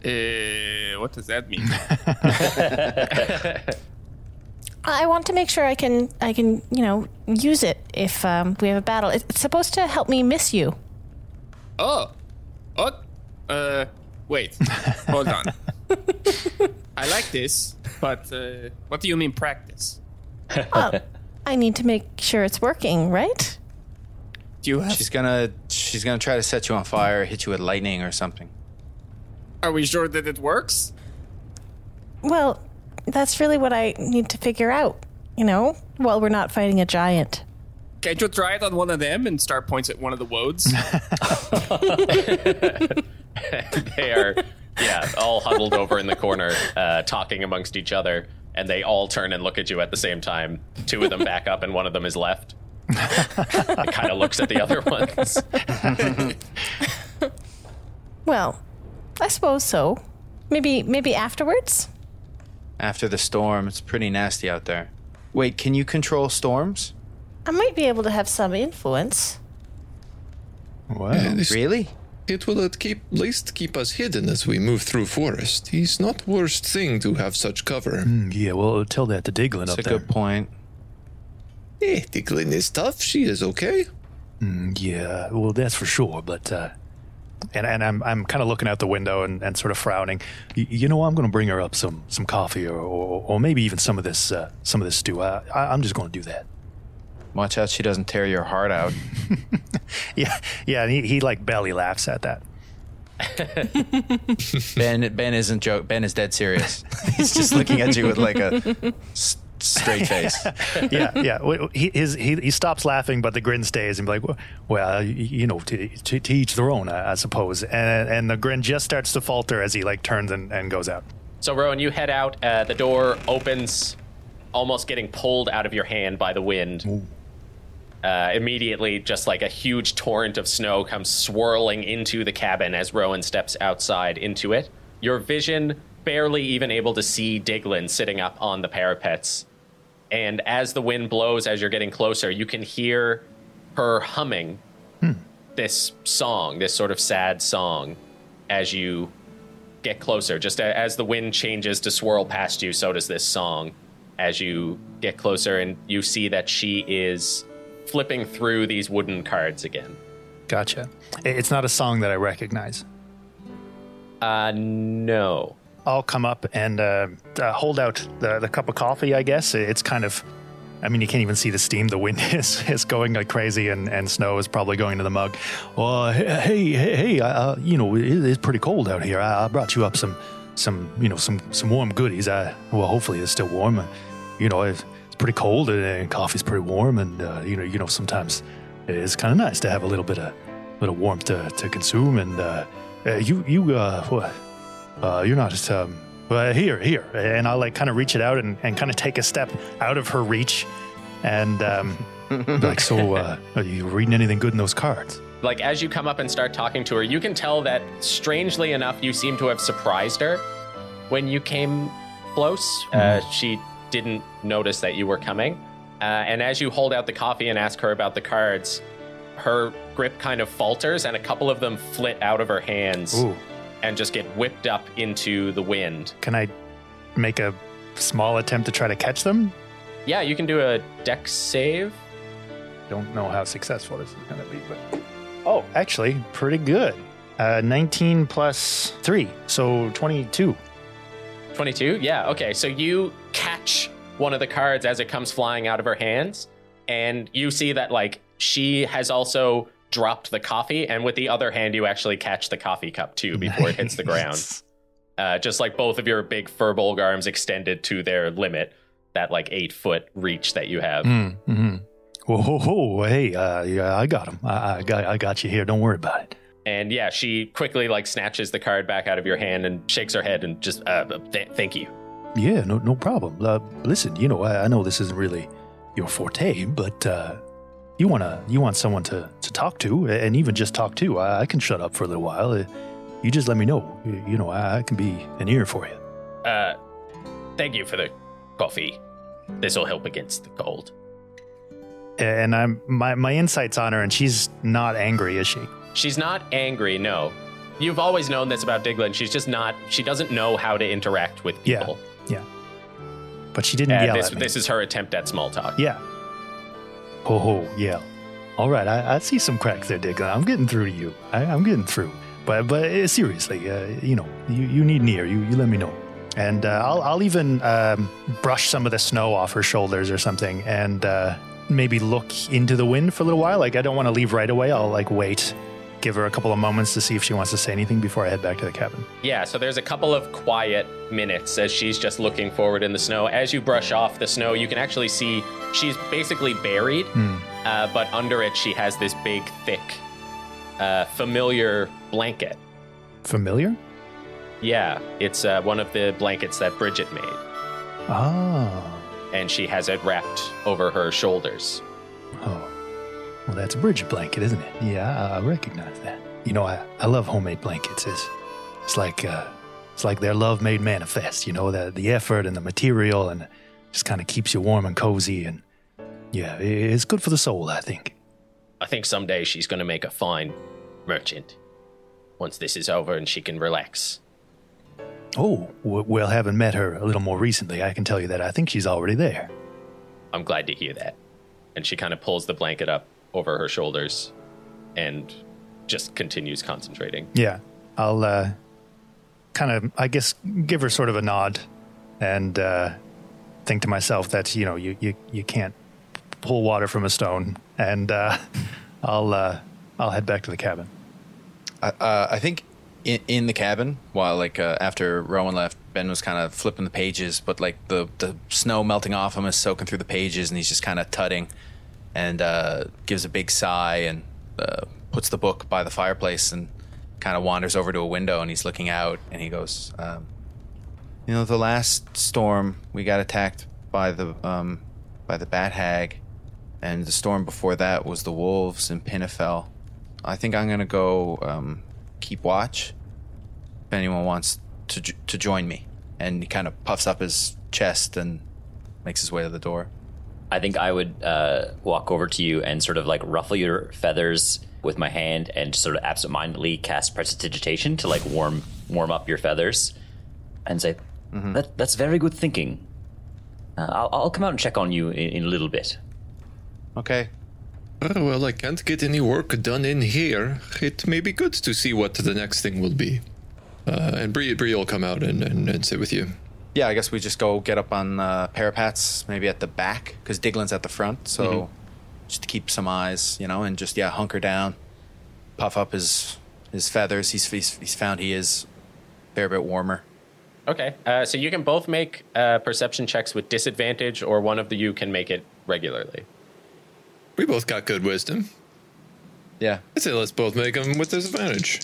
Uh, what does that mean?
I want to make sure I can I can you know use it if um, we have a battle. It's supposed to help me miss you.
oh, oh, Uh, wait, hold on. I like this, but uh, what do you mean practice?
I need to make sure it's working, right?
Do you have?
She's gonna she's gonna try to set you on fire, hit you with lightning or something.
Are we sure that it works?
Well, that's really what I need to figure out. You know, while we're not fighting a giant.
Can't you try it on one of them and start points at one of the woads?
they are, yeah, all huddled over in the corner, uh, talking amongst each other, and they all turn and look at you at the same time. Two of them back up, and one of them is left. it kind of looks at the other ones.
Well, I suppose so. Maybe maybe afterwards?
After the storm, it's pretty nasty out there. Wait, can you control storms?
I might be able to have some influence.
Wow.
And it's-
Really?
It will at keep, least keep us hidden as we move through forest. He's not worst thing to have such cover.
Mm, yeah, well, tell that to Diglin up.
That's
up
a good point.
Eh, Diglin is tough. She is okay.
Mm, yeah, well, that's for sure. But uh, and and I'm I'm kind of looking out the window and, and sort of frowning. Y- you know, I'm going to bring her up some some coffee or, or or maybe even some of this uh, some of this stew. I, I I'm just going to do that.
Watch out she doesn't tear your heart out.
Yeah, yeah. He, he like belly laughs at that.
Ben Ben isn't joke. Ben is dead serious. He's just looking at you with like a s- straight face.
yeah, yeah. He, his, he he stops laughing, but the grin stays, and be like, "Well, well, you know, to, to, to each their own, I, I suppose." And and the grin just starts to falter as he like turns and, and goes out.
So, Rowan, you head out. Uh, the door opens, almost getting pulled out of your hand by the wind. Uh, immediately, just like a huge torrent of snow comes swirling into the cabin as Rowan steps outside into it. Your vision barely even able to see Diglin sitting up on the parapets. And as the wind blows, as you're getting closer, you can hear her humming this song, this sort of sad song, as you get closer. Just as the wind changes to swirl past you, so does this song. As you get closer, and you see that she is flipping through these wooden cards again.
Gotcha. It's not a song that I recognize.
Uh, no.
I'll come up and uh, uh, hold out the, the cup of coffee, I guess. It's kind of, I mean, you can't even see the steam. The wind is, is going like crazy, and, and snow is probably going to the mug. Well, hey, hey, hey, hey uh, you know, it, it's pretty cold out here. I, I brought you up some, some, you know, some, some warm goodies. I, well, hopefully it's still warm. Uh, you know, it's pretty cold, and, and coffee's pretty warm, and uh, you know, you know, sometimes it's kind of nice to have a little bit of, little warmth to, to consume. And uh, uh, you, you, uh, what? uh, you're not um well, here here and i'll like kind of reach it out and, and kind of take a step out of her reach and um like so uh are you reading anything good in those cards
Like, as you come up and start talking to her, you can tell that, strangely enough, you seem to have surprised her when you came close. Uh, she didn't notice that you were coming. Uh, and as you hold out the coffee and ask her about the cards, her grip kind of falters and a couple of them flit out of her hands
ooh
and just get whipped up into the wind.
can i make a small attempt to try to catch them
Yeah, you can do a dex save.
don't know how successful this is going to be but oh actually pretty good uh 19 plus 3 so 22
22? Yeah, okay. So you catch one of the cards as it comes flying out of her hands, and you see that, like, she has also dropped the coffee, and with the other hand, you actually catch the coffee cup too before it hits the ground. Uh, just like both of your big furbolg arms extended to their limit, that like eight foot reach that you have.
mm-hmm. Whoa, whoa, whoa, hey, uh, yeah, I got him. I, I got, I got you here. Don't worry about it.
And yeah, she quickly like snatches the card back out of your hand and shakes her head and just, uh, th- thank you.
Yeah, no, no problem. Uh, listen, you know, I, I know this isn't really your forte, but uh, you wanna, you want someone to, to talk to, and even just talk to. I, I can shut up for a little while. Uh, you just let me know. You, you know, I, I can be an ear for you.
Uh, thank you for the coffee. This will help against the cold.
And I'm my my insights on her, and she's not angry, is she?
She's not angry, no. You've always known this about Diglin. She's just not, she doesn't know how to interact with people.
Yeah. Yeah. But she didn't
And
yell
this,
at me.
this is her attempt at small talk.
Yeah. Ho ho, yell. All right, I, I see some cracks there, Dick. I'm getting through to you. I, I'm getting through. But but uh, seriously, uh, you know, you, you need an ear. You, you let me know. And uh, I'll, I'll even um, brush some of the snow off her shoulders or something and uh, maybe look into the wind for a little while. Like, I don't want to leave right away. I'll like wait, give her a couple of moments to see if she wants to say anything before I head back to the cabin.
Yeah, so there's a couple of quiet minutes as she's just looking forward in the snow. As you brush off the snow, you can actually see she's basically buried, uh, but under it, she has this big, thick, uh, familiar blanket.
Familiar?
Yeah, it's uh, one of the blankets that Bridget made,
Ah.
and she has it wrapped over her shoulders.
Oh. Well, that's a bridge blanket, isn't it? Yeah, I, I recognize that. You know, I, I love homemade blankets. It's, it's like uh, it's like their love made manifest. You know, the the effort and the material, and just kind of keeps you warm and cozy. And yeah, i- it's good for the soul. I think.
I think someday she's going to make a fine merchant. Once this is over and she can relax.
Oh, well, having met her a little more recently, I can tell you that I think she's already there.
I'm glad to hear that. And she kind of pulls the blanket up over her shoulders and just continues concentrating.
Yeah, I'll uh, kind of, I guess, give her sort of a nod, and uh, think to myself that you know you you, you can't pull water from a stone, and uh, I'll uh, I'll head back to the cabin.
I- uh, I think in, in the cabin, while like uh, after Rowan left, Ben was kind of flipping the pages, but like the the snow melting off him is soaking through the pages, and he's just kind of tutting, and uh, gives a big sigh and uh, puts the book by the fireplace and kind of wanders over to a window and he's looking out and he goes, um, you know, the last storm we got attacked by the um, by the bat hag, and the storm before that was the wolves in Pinnefell. I think I'm gonna go um, keep watch. If anyone wants to to join me, and he kind of puffs up his chest and makes his way to the door.
I think I would uh, walk over to you and sort of like ruffle your feathers with my hand and sort of absentmindedly cast prestidigitation to like warm warm up your feathers and say, that, "That's very good thinking." Uh, I'll, I'll come out and check on you in, in a little bit.
Okay.
Oh, well, I can't get any work done in here. It may be good to see what the next thing will be. Uh, and Bree, Bree will come out and, and, and sit with you.
Yeah, I guess we just go get up on uh, parapets, maybe at the back, because Diglin's at the front. So just to keep some eyes, you know, and just yeah, hunker down, puff up his his feathers. He's he's, he's found he is a fair bit warmer.
Okay, uh, so you can both make uh, perception checks with disadvantage, or one of the you can make it regularly.
We both got good wisdom.
Yeah.
I say let's both make them with disadvantage.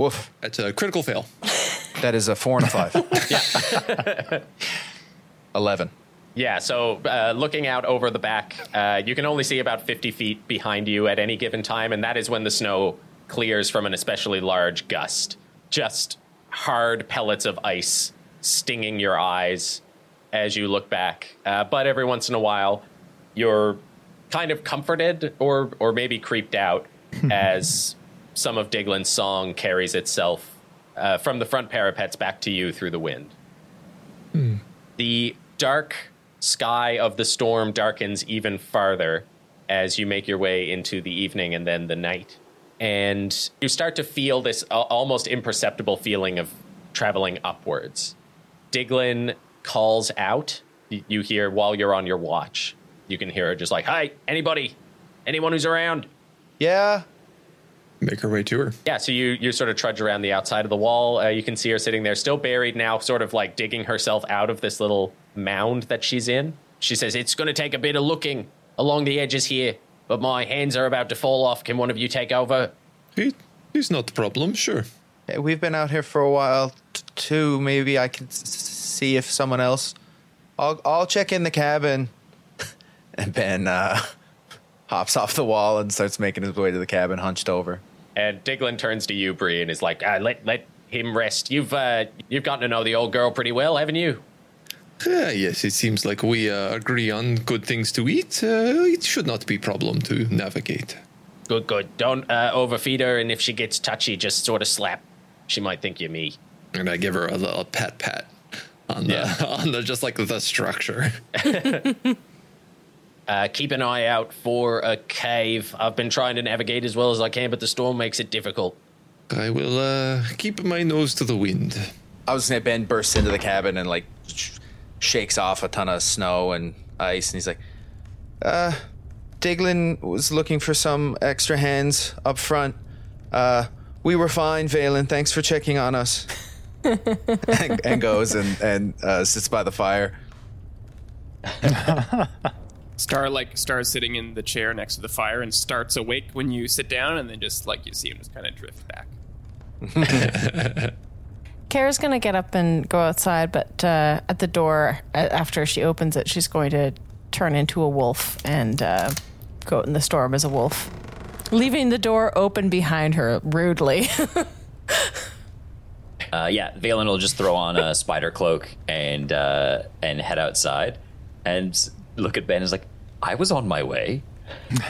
Woof.
That's a critical fail.
That is a four and a five. yeah. Eleven.
Yeah, so uh, looking out over the back, uh, you can only see about 50 feet behind you at any given time, and that is when the snow clears from an especially large gust. Just hard pellets of ice stinging your eyes as you look back. Uh, but every once in a while, you're kind of comforted or, or maybe creeped out as some of Diglin's song carries itself uh, from the front parapets back to you through the wind. The dark sky of the storm darkens even farther as you make your way into the evening and then the night. And you start to feel this uh, almost imperceptible feeling of traveling upwards. Diglin calls out. You hear while you're on your watch. You can hear her just like, Hi, anybody? Anyone who's around?
Yeah.
Make our way to her.
Yeah, so you you sort of trudge around the outside of the wall. Uh, you can see her sitting there, still buried now, sort of like digging herself out of this little mound that she's in. She says, "It's going to take a bit of looking along the edges here, but my hands are about to fall off. Can one of you take over?"
He, he's not the problem, sure.
Hey, We've been out here for a while t- too. Maybe I can s- s- see if someone else. I'll I'll check in the cabin. and Ben uh, hops off the wall and starts making his way to the cabin, hunched over.
And Diglin turns to you, Bree, and is like, uh, "Let let him rest. You've uh, you've gotten to know the old girl pretty well, haven't you?"
Ah, yes, it seems like we uh, agree on good things to eat. Uh, it should not be problem to navigate.
Good, good. Don't uh, overfeed her, and if she gets touchy, just sort of slap. She might think you're me.
And I give her a little pat pat on the on the just like the structure.
Uh, keep an eye out for a cave. I've been trying to navigate as well as I can, but the storm makes it difficult.
I will uh, keep my nose to the wind.
I was gonna say Ben bursts into the cabin and like sh- shakes off a ton of snow and ice, and he's like, "Uh, Diglin was looking for some extra hands up front. Uh, we were fine, Valen. Thanks for checking on us." and, and goes and and uh, sits by the fire.
Star like Star is sitting in the chair next to the fire and starts awake when you sit down, and then just like you see him just kind of drift back.
Kara's gonna get up and go outside, but uh, at the door, after she opens it, she's going to turn into a wolf and uh, go out in the storm as a wolf, leaving the door open behind her rudely.
Uh, yeah, Valen will just throw on a spider cloak and uh, and head outside and s- look at Ben. Is like, I was on my way.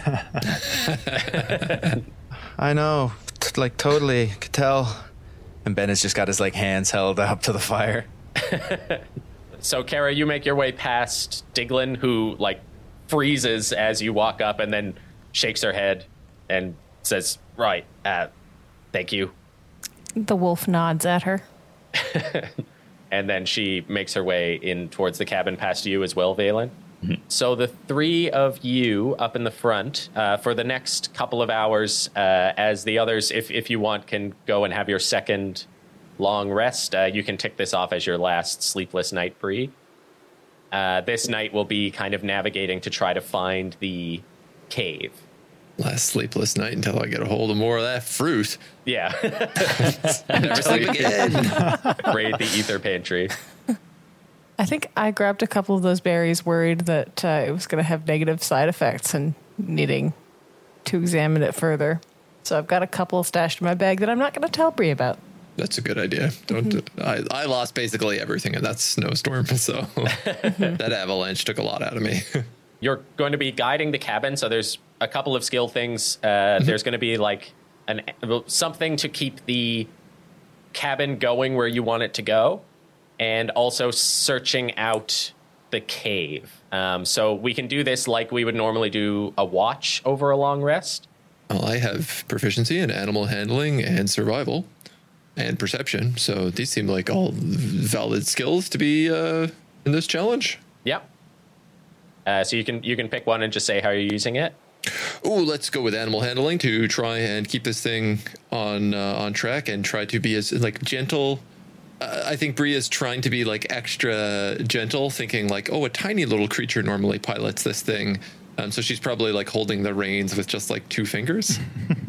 I know, t- like totally could tell. And Ben has just got his like hands held up to the fire.
So, Kara, you make your way past Diglin, who like freezes as you walk up, and then shakes her head and says, "Right, uh, thank you."
the wolf nods at her.
and then she makes her way in towards the cabin past you as well, Valen. So the three of you up in the front uh, for the next couple of hours, uh, as the others, if if you want, can go and have your second long rest. Uh, you can tick this off as your last sleepless night free. Uh, this night will be kind of navigating to try to find the cave.
Last sleepless night until I get a hold of more of that fruit.
Yeah,
Never sleep again.
raid the ether pantry.
I think I grabbed a couple of those berries, worried that uh, it was going to have negative side effects and needing to examine it further. So I've got a couple stashed in my bag that I'm not going to tell Bree about.
That's a good idea. Don't. I, I lost basically everything in that snowstorm, so that avalanche took a lot out of me.
you're going to be guiding the cabin so there's a couple of skill things uh, there's going to be like an something to keep the cabin going where you want it to go and also searching out the cave um, so we can do this like we would normally do a watch over a long rest
well, I have proficiency in animal handling and survival, and perception. So these seem like all valid skills to be uh, in this challenge.
yep uh, so you can you can pick one and just say how you're using it
Ooh, let's go with animal handling to try and keep this thing on uh, on track and try to be as like gentle. Uh, I think Bree is trying to be like extra gentle, thinking like, oh, a tiny little creature normally pilots this thing. Um, so she's probably like holding the reins with just like two fingers.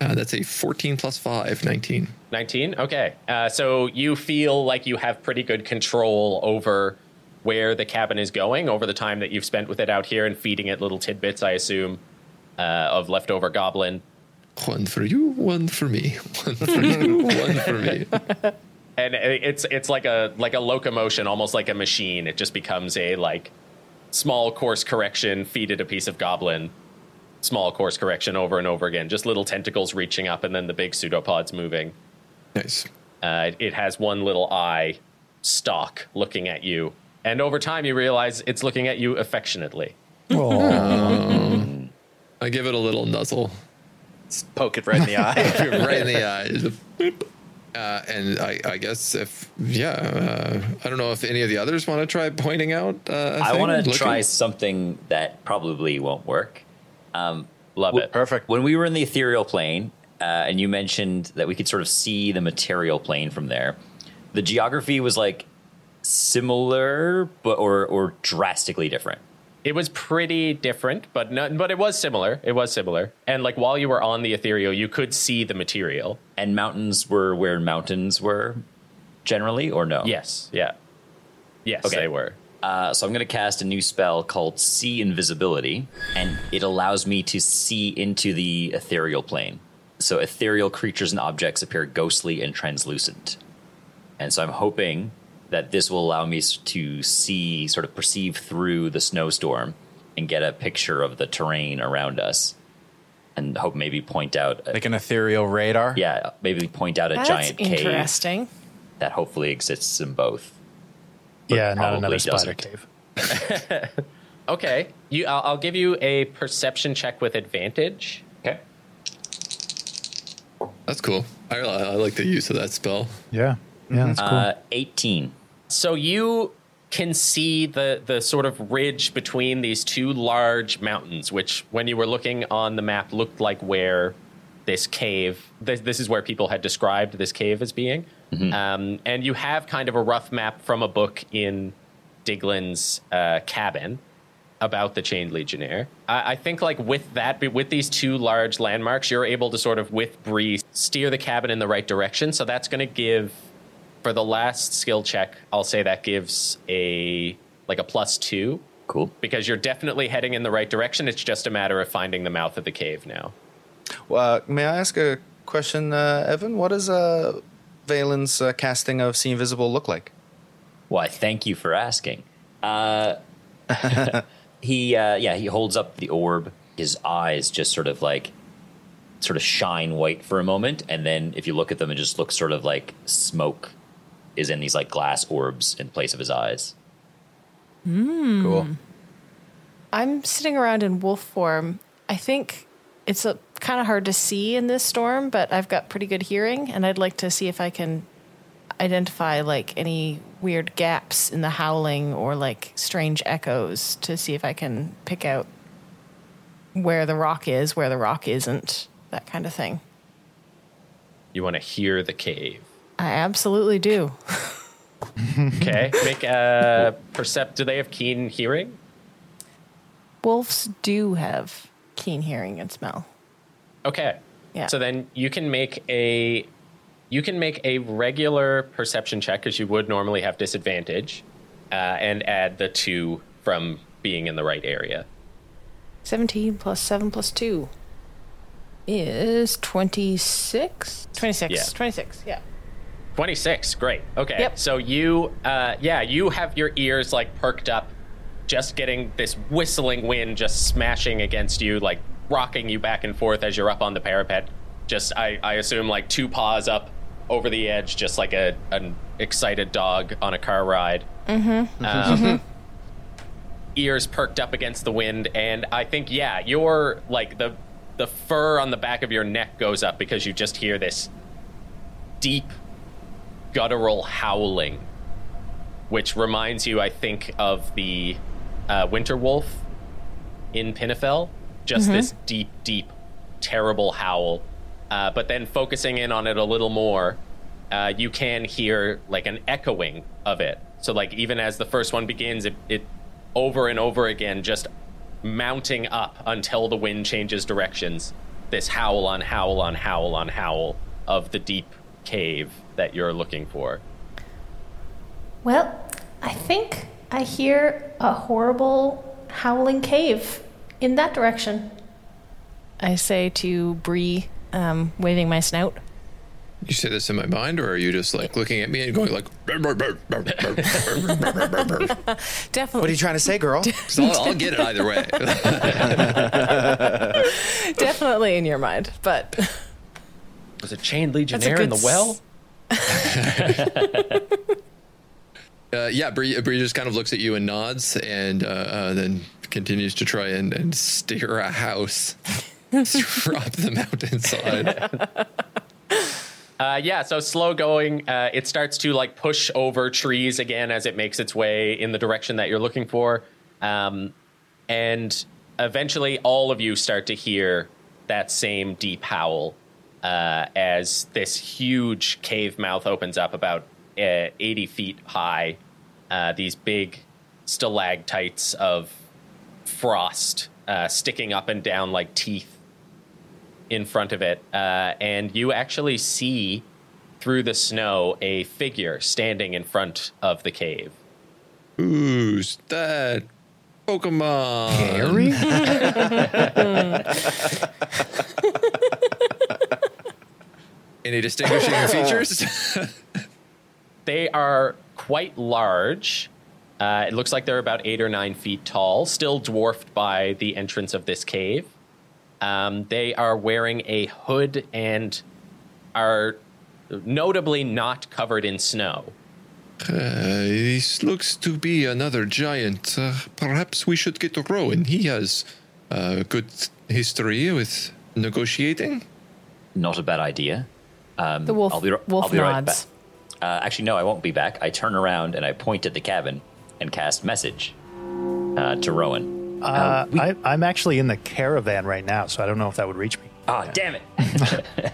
uh, that's a 14 plus 5, 19.
19 okay uh, so you feel like you have pretty good control over where the cabin is going over the time that you've spent with it out here and feeding it little tidbits i assume uh, of leftover goblin
One for you, one for me. One for you, one for me.
and it's it's like a like a locomotion almost like a machine it just becomes a like small course correction feed it a piece of goblin small course correction over and over again just little tentacles reaching up and then the big pseudopods moving
Nice.
Uh, it has one little eye stalk looking at you. And over time, you realize it's looking at you affectionately.
I give it a little nuzzle.
Poke it right in the eye.
right in the eyes. Uh, and I, I guess if yeah, uh, I don't know if any of the others want to try pointing out. Uh,
I want to try something that probably won't work. Um,
Love
w-
it.
Perfect.
When we were in the ethereal plane, uh, and you mentioned that we could sort of see the material plane from there, the geography was like similar, but or or drastically different.
It was pretty different, but no, but it was similar. It was similar. And like while you were on the ethereal, you could see the material.
And mountains were where mountains were, generally, or no?
Yes. Yeah. Yes,
Okay.
they were.
Uh, so I'm going to cast a new spell called See Invisibility, and it allows me to see into the ethereal plane. So ethereal creatures and objects appear ghostly and translucent. And so I'm hoping that this will allow me to see, sort of perceive through the snowstorm and get a picture of the terrain around us. And hope maybe point out,
like an ethereal radar.
yeah, maybe point out a
That's
giant cave
interesting.
that hopefully exists in both.
Yeah, not another spider
doesn't.
cave.
Okay. You, I'll, I'll give you a perception check with advantage.
Okay.
That's cool. I, I like the use of that spell.
Yeah, yeah, that's cool.
Uh, 18.
So you can see the the sort of ridge between these two large mountains, which, when you were looking on the map, looked like where this cave. This, this is where people had described this cave as being. Um, and you have kind of a rough map from a book in Diglin's uh, cabin about the Chained Legionnaire. I, I think, like with that, with these two large landmarks, you're able to sort of with Bree steer the cabin in the right direction. So that's going to give for the last skill check, I'll say that gives a like a plus two
Cool.
because you're definitely heading in the right direction. It's just a matter of finding the mouth of the cave now.
Uh, may I ask a question, uh, Evan? What does uh, Valen's uh, casting of See Invisible look like?
Why, thank you for asking. Uh, he, uh, yeah, he holds up the orb. His eyes just sort of like, sort of shine white for a moment, and then if you look at them, it just looks sort of like smoke is in these like glass orbs in place of his eyes. Hmm.
Cool.
I'm sitting around in wolf form. I think it's uh, kind of hard to see in this storm, but I've got pretty good hearing, and I'd like to see if I can identify like any weird gaps in the howling or like strange echoes to see if I can pick out where the rock is, where the rock isn't, that kind of thing.
You want to hear the cave.
I absolutely do.
Okay, make a percept. Do they have keen hearing?
Wolves do have keen hearing and smell.
Okay.
Yeah.
So then you can make a you can make a regular perception check because you would normally have disadvantage, uh, and add the two from being in the right area.
17 plus 7 plus 2 is 26? 26.
Yeah.
26, yeah.
26 great okay
Yep.
so you uh yeah you have your ears like perked up just getting this whistling wind just smashing against you like rocking you back and forth as you're up on the parapet just i i assume like two paws up over the edge just like a an excited dog on a car ride mm-hmm. Um, ears perked up against the wind and i think yeah you're like the the fur on the back of your neck goes up because you just hear this deep guttural howling, which reminds you, I think, of the uh, winter wolf in Pinafel. Just this deep, deep, terrible howl. Uh, but then focusing in on it a little more, uh, you can hear like an echoing of it. So, like, even as the first one begins, it, it over and over again just mounting up until the wind changes directions. This howl on howl on howl on howl of the deep cave that you're looking for.
Well, I think I hear a horrible howling cave in that direction. I say to Bree, um, waving my snout.
You say this in my mind, or are you just like looking at me and going like?
Definitely.
What are you trying to say, girl?
I'll, I'll get it either way.
Definitely in your mind, but
Was it chained legionnaire
a
in the
good
well?
Uh, yeah, Bree, Bree just kind of looks at you and nods, and uh, uh, then continues to try and, and steer a house, drop the mountainside.
Uh, yeah, so slow going. Uh, it starts to like push over trees again as it makes its way in the direction that you're looking for. Um, and eventually, all of you start to hear that same deep howl uh, as this huge cave mouth opens up about uh, 80 feet high. Uh, these big stalactites of frost uh, sticking up and down like teeth in front of it, uh, and you actually see through the snow a figure standing in front of the cave.
Who's that? Pokemon.
Harry?
Any distinguishing features?
They are quite large. Uh, it looks like they're about eight or nine feet tall, still dwarfed by the entrance of this cave. Um, they are wearing a hood and are notably not covered in snow.
Uh, this looks to be another giant. Uh, perhaps we should get Rowan. He has a good history with negotiating.
Not a bad idea. Um,
The wolf-
I'll be,
wolf
I'll be right
nods.
back. Uh, actually, no, I won't be back. I turn around and I point at the cabin and cast message uh, to Rowan.
Uh,
we-
I, I'm actually in the caravan right now, so I don't know if that would reach me.
Ah, damn it!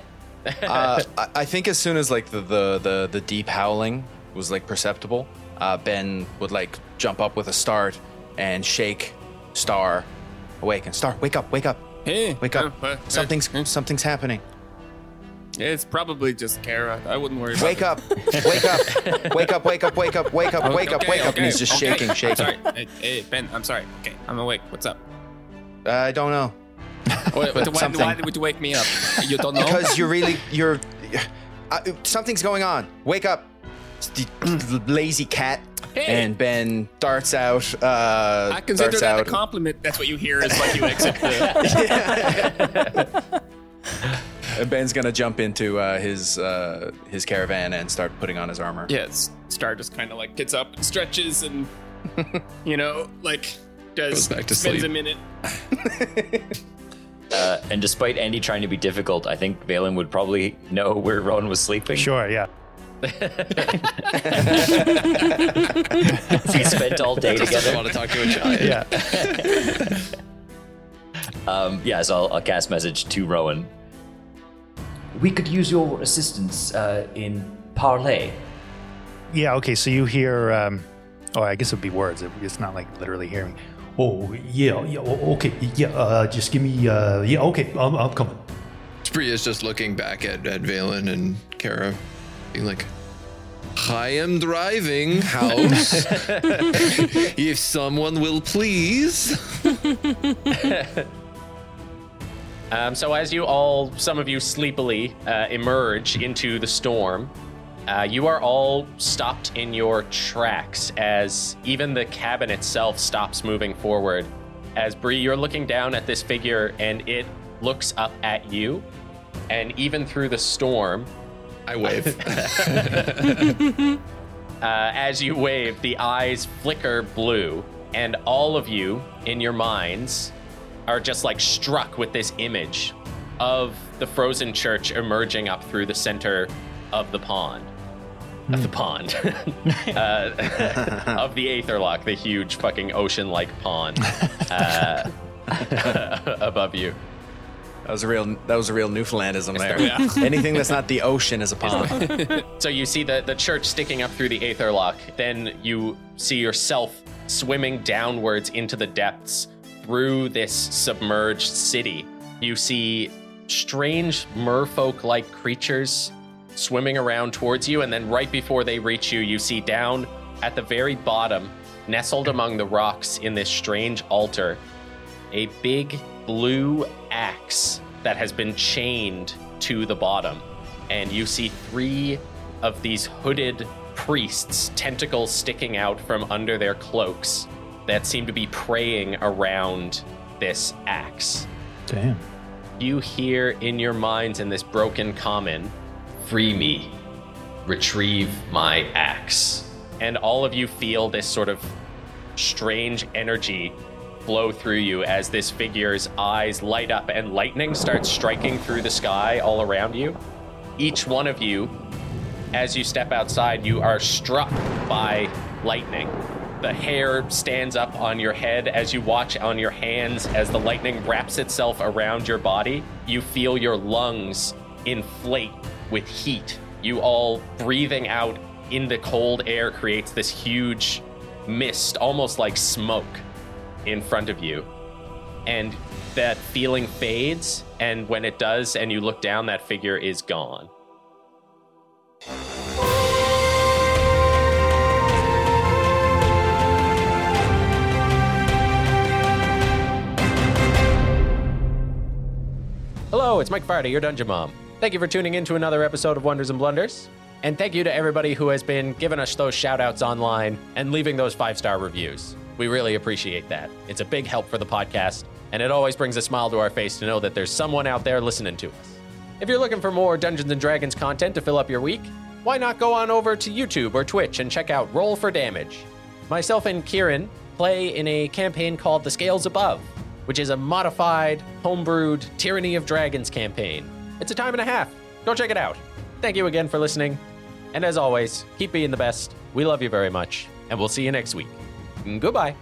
uh, I, I think as soon as like the, the the the deep howling was like perceptible, uh, Ben would like jump up with a start and shake Star, awaken. Star, wake up, wake up,
Hey,
wake up!
uh, uh,
something's
uh,
something's happening.
It's probably just Kara. I wouldn't worry.
Wake
about
up! Wake up! Wake up! Wake up! Wake up! Wake up!
it.
Wake up!
Okay,
Wake up! And he's just
okay.
shaking,
I'm
shaking.
sorry. Hey, hey, Ben. I'm sorry. Okay, I'm awake. What's up?
Uh, I don't know.
Wait, why, why,
Something.
would you wake me up? You don't know?
Because you're really you're uh, something's going on. Wake up, the lazy cat.
Hey.
And Ben darts out. Uh,
I consider
darts
that
out.
a compliment. That's what you hear is like you exit the.
And Ben's gonna jump into uh, his uh, his caravan and start putting on his armor.
yeah, it's- Star just kind of like gets up and stretches and, you know, like does
Goes back to
spends
sleep.
a minute.
Uh, and despite Andy trying to be difficult, I think Valen would probably know where Rowan was sleeping.
Sure, yeah.
He spent all day
Doesn't
together.
want to talk to a giant.
Yeah.
Um, yeah, so I'll, I'll cast message to Rowan.
We could use your assistance uh, in parley.
Yeah, okay, so you hear, um, oh, I guess it would be words. It- It's not like literally hearing.
Oh yeah, yeah. o- Okay, yeah. Uh, just give me. Uh, yeah. Okay, I'm, I'm coming.
Spree is just looking back at, at Valen and Kara, being like, I am driving house. if someone will please.
Um, so as you all, some of you sleepily uh, emerge into the storm, uh, you are all stopped in your tracks as even the cabin itself stops moving forward. As Bree, you're looking down at this figure and it looks up at you, and even through the storm,
I wave.
uh, as you wave, the eyes flicker blue, and all of you in your minds are just like struck with this image of the frozen church emerging up through the center of the pond. Of the pond. uh, of the Aetherloch, the huge fucking ocean like pond uh, above you.
That was a real that was a real Newfoundlandism there. Anything that's not the ocean is a pond.
So you see the, the church sticking up through the Aetherloch. Then you see yourself swimming downwards into the depths through this submerged city. You see strange merfolk like creatures swimming around towards you. And then right before they reach you, you see down at the very bottom, nestled among the rocks in this strange altar, a big blue axe that has been chained to the bottom. And you see three of these hooded priests, tentacles sticking out from under their cloaks, that seem to be praying around this axe.
Damn.
You hear in your minds in this broken common,
Free me. Retrieve my axe.
and all of you feel this sort of strange energy flow through you as this figure's eyes light up and lightning starts striking through the sky all around you. Each one of you, as you step outside, you are struck by lightning. The hair stands up on your head as you watch on your hands as the lightning wraps itself around your body. You feel your lungs inflate with heat. You all breathing out in the cold air creates this huge mist, almost like smoke, in front of you. And that feeling fades, and when it does, and you look down, that figure is gone. Hello, it's Mike Farty, your Dungeon Mom. Thank you for tuning in to another episode of Wonders and Blunders. And thank you to everybody who has been giving us those shout outs online and leaving those five star reviews. We really appreciate that. It's a big help for the podcast, and it always brings a smile to our face to know that there's someone out there listening to us. If you're looking for more Dungeons and Dragons content to fill up your week, why not go on over to YouTube or Twitch and check out Roll for Damage? Myself and Kieran play in a campaign called The Scales Above, which is a modified, homebrewed Tyranny of Dragons campaign. It's a time and a half. Go check it out. Thank you again for listening. And as always, keep being the best. We love you very much, and we'll see you next week. Goodbye.